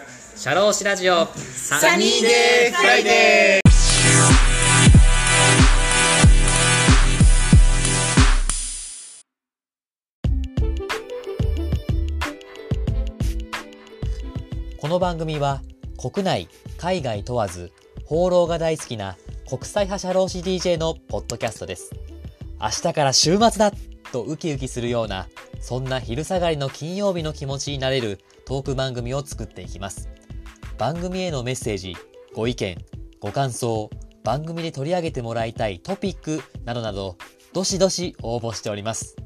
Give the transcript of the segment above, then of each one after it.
シャローシラジオ。サニーデーフライデー。この番組は国内、海外問わず放浪が大好きな国際派社労士 DJ のポッドキャストです。明日から週末だ。とウキウキするようなそんな昼下がりの金曜日の気持ちになれるトーク番組を作っていきます。番組へのメッセージ、ご意見、ご感想、番組で取り上げてもらいたいトピックなどなど、どしどし応募しております。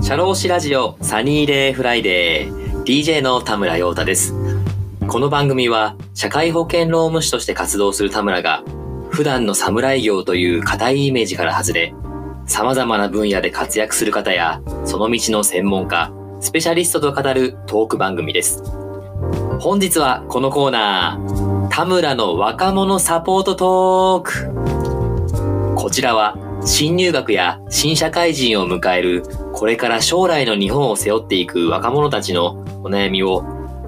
シャローシラジオサニーデーフライデー DJ の田村陽太です。この番組は社会保険労務士として活動する田村が普段の侍業という固いイメージから外れ様々な分野で活躍する方やその道の専門家、スペシャリストと語るトーク番組です。本日はこのコーナー田村の若者サポートトークこちらは新入学や新社会人を迎えるこれから将来の日本を背負っていく若者たちのお悩みを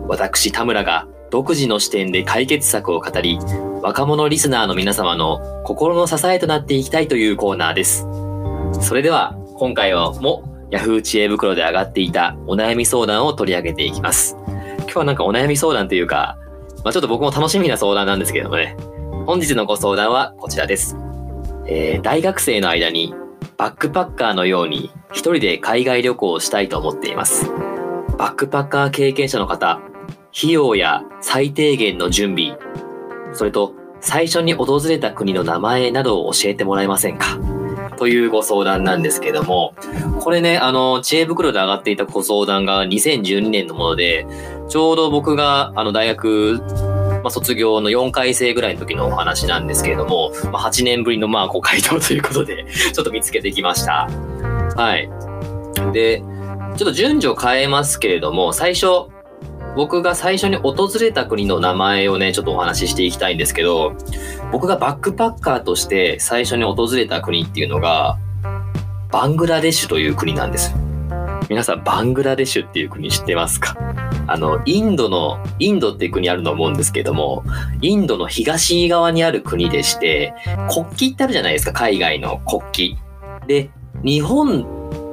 私田村が独自の視点で解決策を語り若者リスナーの皆様の心の支えとなっていきたいというコーナーです。それでは今回はも Yahoo 知恵袋で上がっていたお悩み相談を取り上げていきます。今日はなんかお悩み相談というか、まあ、ちょっと僕も楽しみな相談なんですけどもね。本日のご相談はこちらです。えー大学生の間にバックパッカーのように一人で海外旅行をしたいと思っています。バックパッカー経験者の方、費用や最低限の準備、それと最初に訪れた国の名前などを教えてもらえませんかというご相談なんですけども、これね、あの、知恵袋で上がっていたご相談が2012年のもので、ちょうど僕があの大学まあ、卒業の4回生ぐらいの時のお話なんですけれども、まあ、8年ぶりのまあご回答ということで、ちょっと見つけてきました。はい。で、ちょっと順序を変えますけれども、最初、僕が最初に訪れた国の名前をね、ちょっとお話ししていきたいんですけど、僕がバックパッカーとして最初に訪れた国っていうのが、バングラデシュという国なんです。皆さん、バングラデシュっていう国知ってますか？あの、インドの、インドっていう国あると思うんですけども、インドの東側にある国でして、国旗ってあるじゃないですか、海外の国旗。で、日本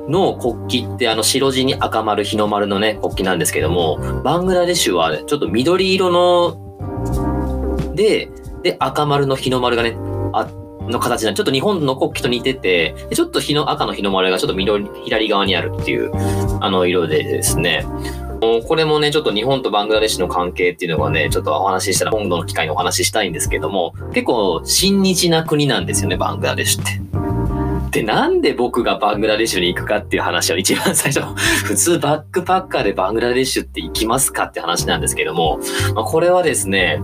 の国旗ってあの白地に赤丸、日の丸のね、国旗なんですけども、バングラデシュはちょっと緑色の、で、で、赤丸の日の丸がね、あの形なんでちょっと日本の国旗と似てて、ちょっと日の赤の日の丸がちょっと緑、左側にあるっていう、あの色でですね、これもね、ちょっと日本とバングラデシュの関係っていうのがね、ちょっとお話ししたら今度の機会にお話ししたいんですけども、結構親日な国なんですよね、バングラデシュって。で、なんで僕がバングラデシュに行くかっていう話を一番最初、普通バックパッカーでバングラデシュって行きますかって話なんですけども、まあ、これはですね、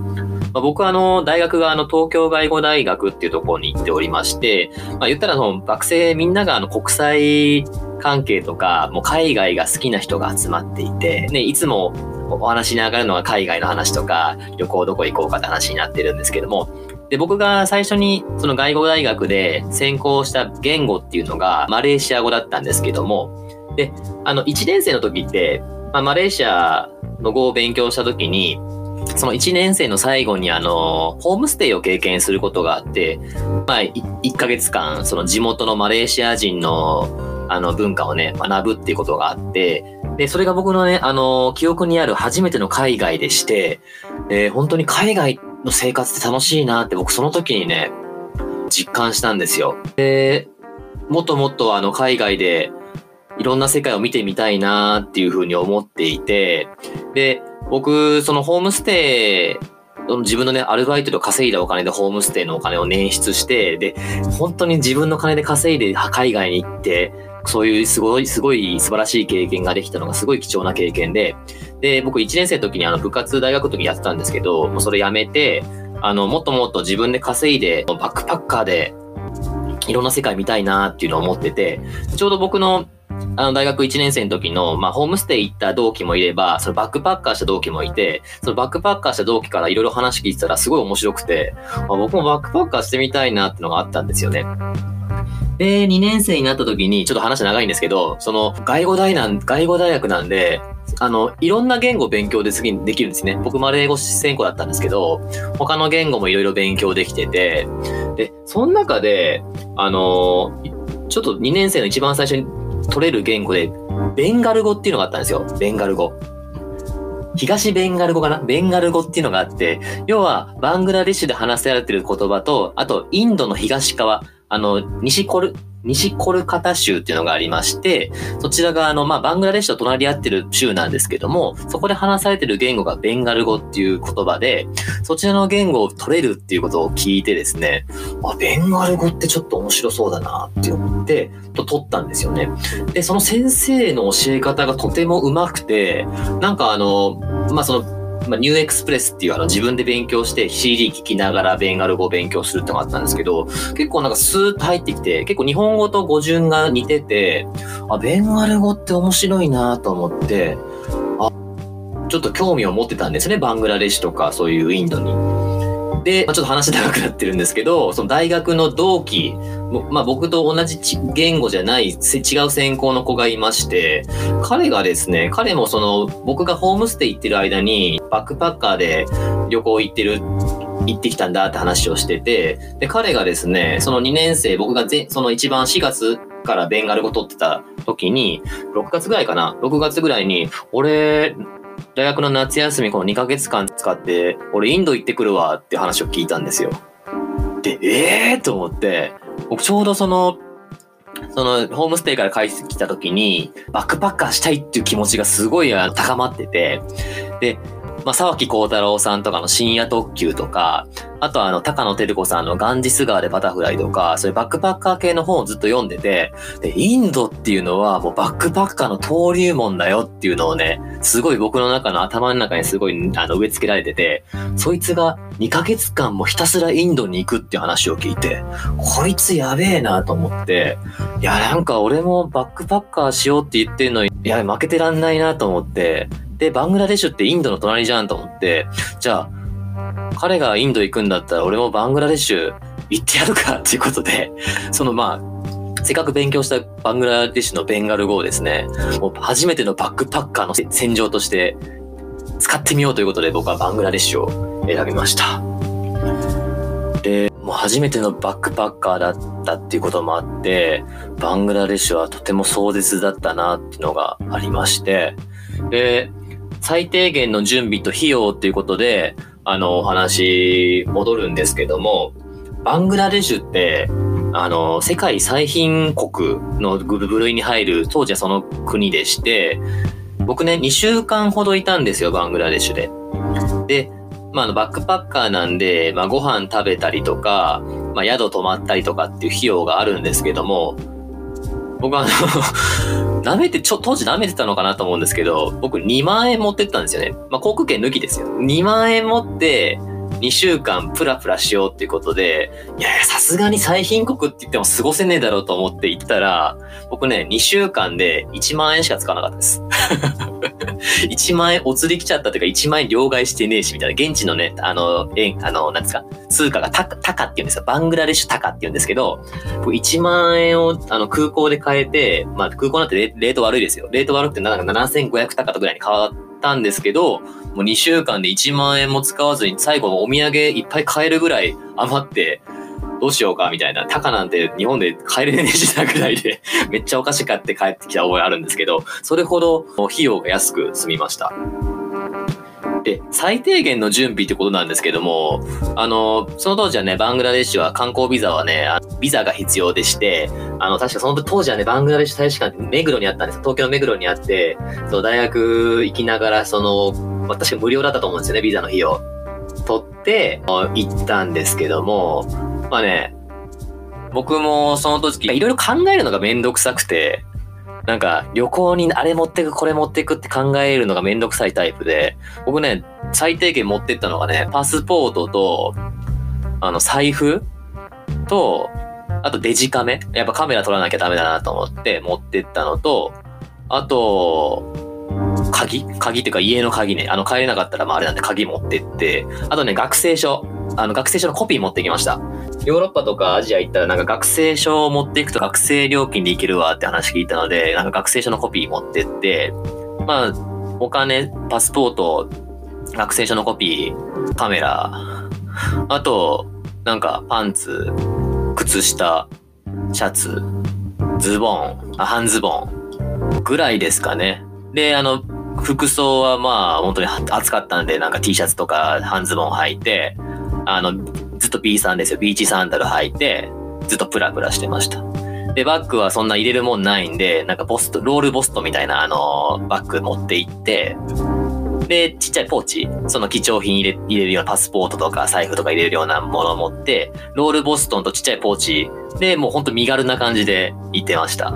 まあ、僕はあの、大学があの、東京外語大学っていうところに行っておりまして、まあ、言ったらその、学生みんながあの、国際関係とか、もう海外が好きな人が集まっていて、ね、いつもお話に上がるのは海外の話とか、旅行どこ行こうかって話になってるんですけども、で、僕が最初にその外語大学で専攻した言語っていうのがマレーシア語だったんですけども、で、あの、1年生の時って、まあ、マレーシアの語を勉強した時に、その1年生の最後にあの、ホームステイを経験することがあって、まあ、1ヶ月間、その地元のマレーシア人のあの文化をね、学ぶっていうことがあって、で、それが僕のね、あの、記憶にある初めての海外でして、で、本当に海外の生活って楽しいなって僕その時にね、実感したんですよ。で、もっともっとあの海外でいろんな世界を見てみたいなっていうふうに思っていて、で、僕、そのホームステイ、自分のね、アルバイトで稼いだお金でホームステイのお金を捻出して、で、本当に自分の金で稼いで海外に行って、そういうすごい、すごい素晴らしい経験ができたのがすごい貴重な経験で、で、僕1年生の時にあの部活大学の時にやってたんですけど、もうそれやめて、あの、もっともっと自分で稼いで、バックパッカーでいろんな世界見たいなっていうのを思ってて、ちょうど僕のあの大学1年生の時の、まあ、ホームステイ行った同期もいれば、そのバックパッカーした同期もいて、そのバックパッカーした同期からいろいろ話聞いてたらすごい面白くて、あ僕もバックパッカーしてみたいなってのがあったんですよね。で、2年生になった時に、ちょっと話長いんですけど、その、外語大なん、外語大学なんで、あの、いろんな言語勉強で次にできるんですね。僕、マレー語専攻だったんですけど、他の言語もいろいろ勉強できてて、で、その中で、あの、ちょっと2年生の一番最初に取れる言語で、ベンガル語っていうのがあったんですよ。ベンガル語。東ベンガル語かな？ベンガル語っていうのがあって、要は、バングラデシュで話せられてる言葉と、あと、インドの東側、あの、西コル、西コルカタ州っていうのがありまして、そちらがあの、まあ、バングラデシュと隣り合ってる州なんですけども、そこで話されてる言語がベンガル語っていう言葉で、そちらの言語を取れるっていうことを聞いてですね、あ、ベンガル語ってちょっと面白そうだなって思って、と取ったんですよね。で、その先生の教え方がとても上手くて、なんかあの、まあ、その、まあ、ニューエクスプレスっていうあの自分で勉強して CD 聞きながらベンガル語を勉強するってのがあったんですけど、結構なんかスーッと入ってきて、結構日本語と語順が似てて、あ、ベンガル語って面白いなと思って、あ、ちょっと興味を持ってたんですね。バングラデシュとかそういうインドに。で、まあ、ちょっと話長くなってるんですけど、その大学の同期、まあ僕と同じ言語じゃない違う専攻の子がいまして、彼がですね、彼もその僕がホームステイ行ってる間にバックパッカーで旅行行ってる行ってきたんだって話をしてて、で、彼がですね、その2年生、僕がぜその一番4月からベンガル語取ってた時に、6月ぐらいかな ?6 月ぐらいに、俺、大学の夏休みこの2ヶ月間使って、俺インド行ってくるわって話を聞いたんですよ。で、ええー、と思って、僕ちょうどその、その、ホームステイから帰ってきた時に、バックパッカーしたいっていう気持ちがすごい高まってて、で、まあ、沢木幸太郎さんとかの深夜特急とか、あとはあの、高野照子さんのガンジス川でバタフライとか、そういうバックパッカー系の本をずっと読んでて、で、インドっていうのはもうバックパッカーの登竜門だよっていうのをね、すごい僕の中の頭の中にすごいあの植え付けられてて、そいつが2ヶ月間もひたすらインドに行くっていう話を聞いて、こいつやべえなと思って、いや、なんか俺もバックパッカーしようって言ってんのに、いや、負けてらんないなと思って、で、バングラデシュってインドの隣じゃんと思って、じゃあ、彼がインド行くんだったら俺もバングラデシュ行ってやるかっていうことで、そのまあ、せっかく勉強したバングラデシュのベンガル語をですね、もう初めてのバックパッカーの戦場として使ってみようということで僕はバングラデシュを選びました。で、もう初めてのバックパッカーだったっていうこともあって、バングラデシュはとても壮絶だったなっていうのがありまして、で、最低限の準備と費用っていうことで、あの、お話戻るんですけども、バングラデシュって、あの、世界最貧国の部類に入る当時はその国でして、僕ね、2週間ほどいたんですよ、バングラデシュで。で、まあ、あの、バックパッカーなんで、まあ、ご飯食べたりとか、まあ、宿泊まったりとかっていう費用があるんですけども、僕はあの舐めて、ちょ、当時舐めてたのかなと思うんですけど、僕2万円持ってったんですよね。まあ、航空券抜きですよ。2万円持って、2週間プラプラしようっていうことで、いやいや、さすがに最貧国って言っても過ごせねえだろうと思って行ったら、僕ね、2週間で1万円しか使わなかったです。1万円お釣り来ちゃったというか、1万円両替してねえし、みたいな。現地のね、あの、円、あの、なんですか、通貨がタカ、タカって言うんですよ。バングラデシュタカって言うんですけど、1万円をあの空港で買えて、まあ空港なんてレート悪いですよ。レート悪くてなんか7500タカとぐらいに変わったんですけど、もう2週間で1万円も使わずに最後のお土産いっぱい買えるぐらい余って、どうしようかみたいな。タカなんて日本で買えるねえしなぐらいで めっちゃお菓子買って帰ってきた覚えあるんですけど、それほど費用が安く済みました。で、最低限の準備ってことなんですけども、あの、その当時はね、バングラデシュは観光ビザはね、ビザが必要でして、あの、確かその当時はね、バングラデシュ大使館って目黒にあったんです東京の目黒にあって、その大学行きながら、その、まあ、確か無料だったと思うんですよね、ビザの費用。取って、行ったんですけども、まあね、僕もその時、いろいろ考えるのがめんどくさくて、なんか旅行にあれ持ってく、これ持ってくって考えるのがめんどくさいタイプで、僕ね、最低限持ってったのがね、パスポートと、あの、財布と、あとデジカメやっぱカメラ撮らなきゃダメだなと思って持ってったのと、あと、鍵？鍵っていうか家の鍵ね。あの帰れなかったらまああれなんで鍵持ってって。あとね、学生証。あの学生証のコピー持ってきました。ヨーロッパとかアジア行ったらなんか学生証を持っていくと学生料金で行けるわって話聞いたので、なんか学生証のコピー持ってって、まあ、お金、パスポート、学生証のコピー、カメラ、あと、なんかパンツ、靴下、シャツ、ズボン、あ半ズボンぐらいですかね。で、あの、服装はまあ本当に暑かったんで、なんか T シャツとか半ズボン履いて、あの、ずっと B さんですよ。ビーチサンダル履いて、ずっとプラプラしてました。で、バッグはそんな入れるもんないんで、なんかボスト、ロールボストみたいなあの、バッグ持って行って、で、ちっちゃいポーチ、その貴重品入れ入れるようなパスポートとか財布とか入れるようなものを持って、ロールボストンとちっちゃいポーチで、もうほんと身軽な感じで行ってました。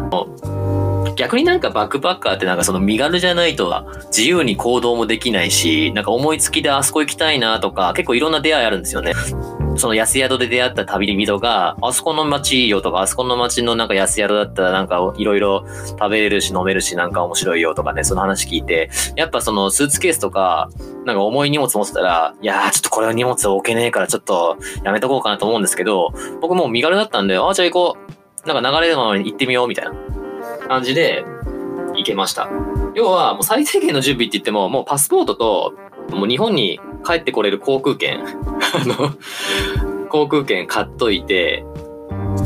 逆になんかバックパッカーってなんかその身軽じゃないと自由に行動もできないし、なんか思いつきであそこ行きたいなとか、結構いろんな出会いあるんですよね。その安宿で出会った旅人が、あそこの街いいよとか、あそこの街のなんか安宿だったらなんかいろいろ食べれるし飲めるしなんか面白いよとかね、その話聞いて、やっぱそのスーツケースとか、なんか重い荷物持ってたら、いやーちょっとこれは荷物置けねえからちょっとやめとこうかなと思うんですけど、僕もう身軽だったんで、あ、じゃあ行こう。なんか流れのままに行ってみようみたいな感じで行けました。要はもう最低限の準備って言っても、もうパスポートと、もう日本に帰ってこれる航空券、あの、航空券買っといて、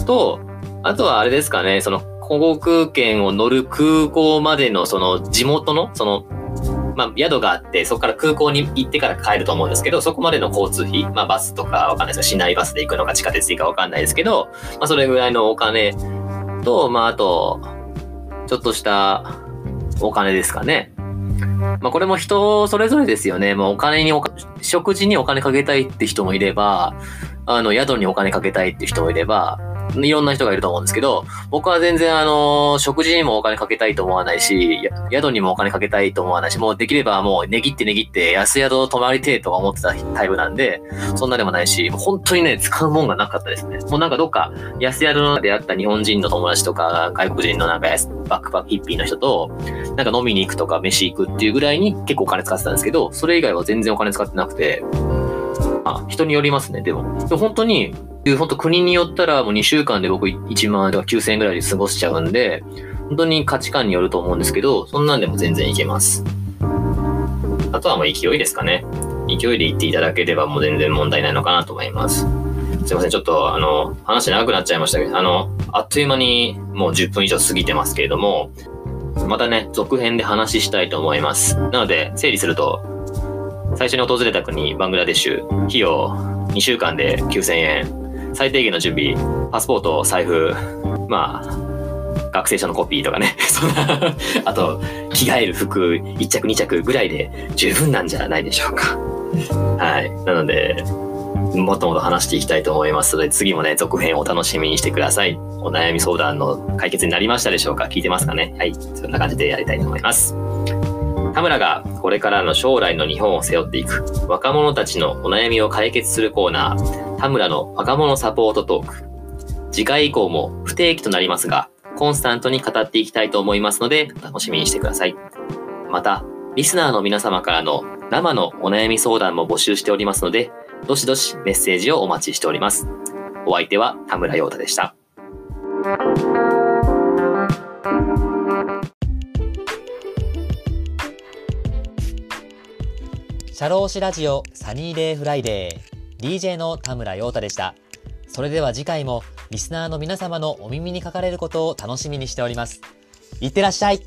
と、あとはあれですかね、その航空券を乗る空港までのその地元の、その、まあ、宿があって、そこから空港に行ってから帰ると思うんですけど、そこまでの交通費、まあ、バスとかわかんないですけど、市内バスで行くのか地下鉄で行くかわかんないですけど、まあ、それぐらいのお金と、まあ、あと、ちょっとしたお金ですかね。まあこれも人それぞれですよね。もうお金におか、食事にお金かけたいって人もいれば、あの、宿にお金かけたいって人もいれば、いろんな人がいると思うんですけど、僕は全然あの、食事にもお金かけたいと思わないし、宿にもお金かけたいと思わないし、もうできればもう値切って値切って安宿泊まりてえとか思ってたタイプなんで、そんなでもないし、本当にね、使うもんがなかったですね。もうなんかどっか安宿の出会った日本人の友達とか、外国人のなんかバックパックヒッピーの人と、なんか飲みに行くとか飯行くっていうぐらいに結構お金使ってたんですけど、それ以外は全然お金使ってなくて、あ、人によりますね、でも。でも本当に、本当国によったらもう2週間で僕1万とか9000円ぐらいで過ごしちゃうんで、本当に価値観によると思うんですけど、そんなんでも全然いけます。あとはもう勢いですかね。勢いで言っていただければもう全然問題ないのかなと思います。すいません、ちょっとあの、話長くなっちゃいましたけど、あの、あっという間にもう10分以上過ぎてますけれども、またね、続編で話したいと思います。なので、整理すると、最初に訪れた国、バングラデシュ、費用2週間で9000円、最低限の準備、パスポート、財布、まあ、学生証のコピーとかね、そんな、あと、着替える服1着2着ぐらいで十分なんじゃないでしょうか。はい。なので、もっともっと話していきたいと思いますので、次もね、続編をお楽しみにしてください。お悩み相談の解決になりましたでしょうか？聞いてますかね？はい。そんな感じでやりたいと思います。田村がこれからの将来の日本を背負っていく若者たちのお悩みを解決するコーナー、田村の若者サポートトーク。次回以降も不定期となりますが、コンスタントに語っていきたいと思いますので、楽しみにしてください。また、リスナーの皆様からの生のお悩み相談も募集しておりますので、どしどしメッセージをお待ちしております。お相手は田村陽太でした。シャローシラジオサニーデイフライデー DJ の田村陽太でした。それでは次回もリスナーの皆様のお耳にかかれることを楽しみにしております。いってらっしゃい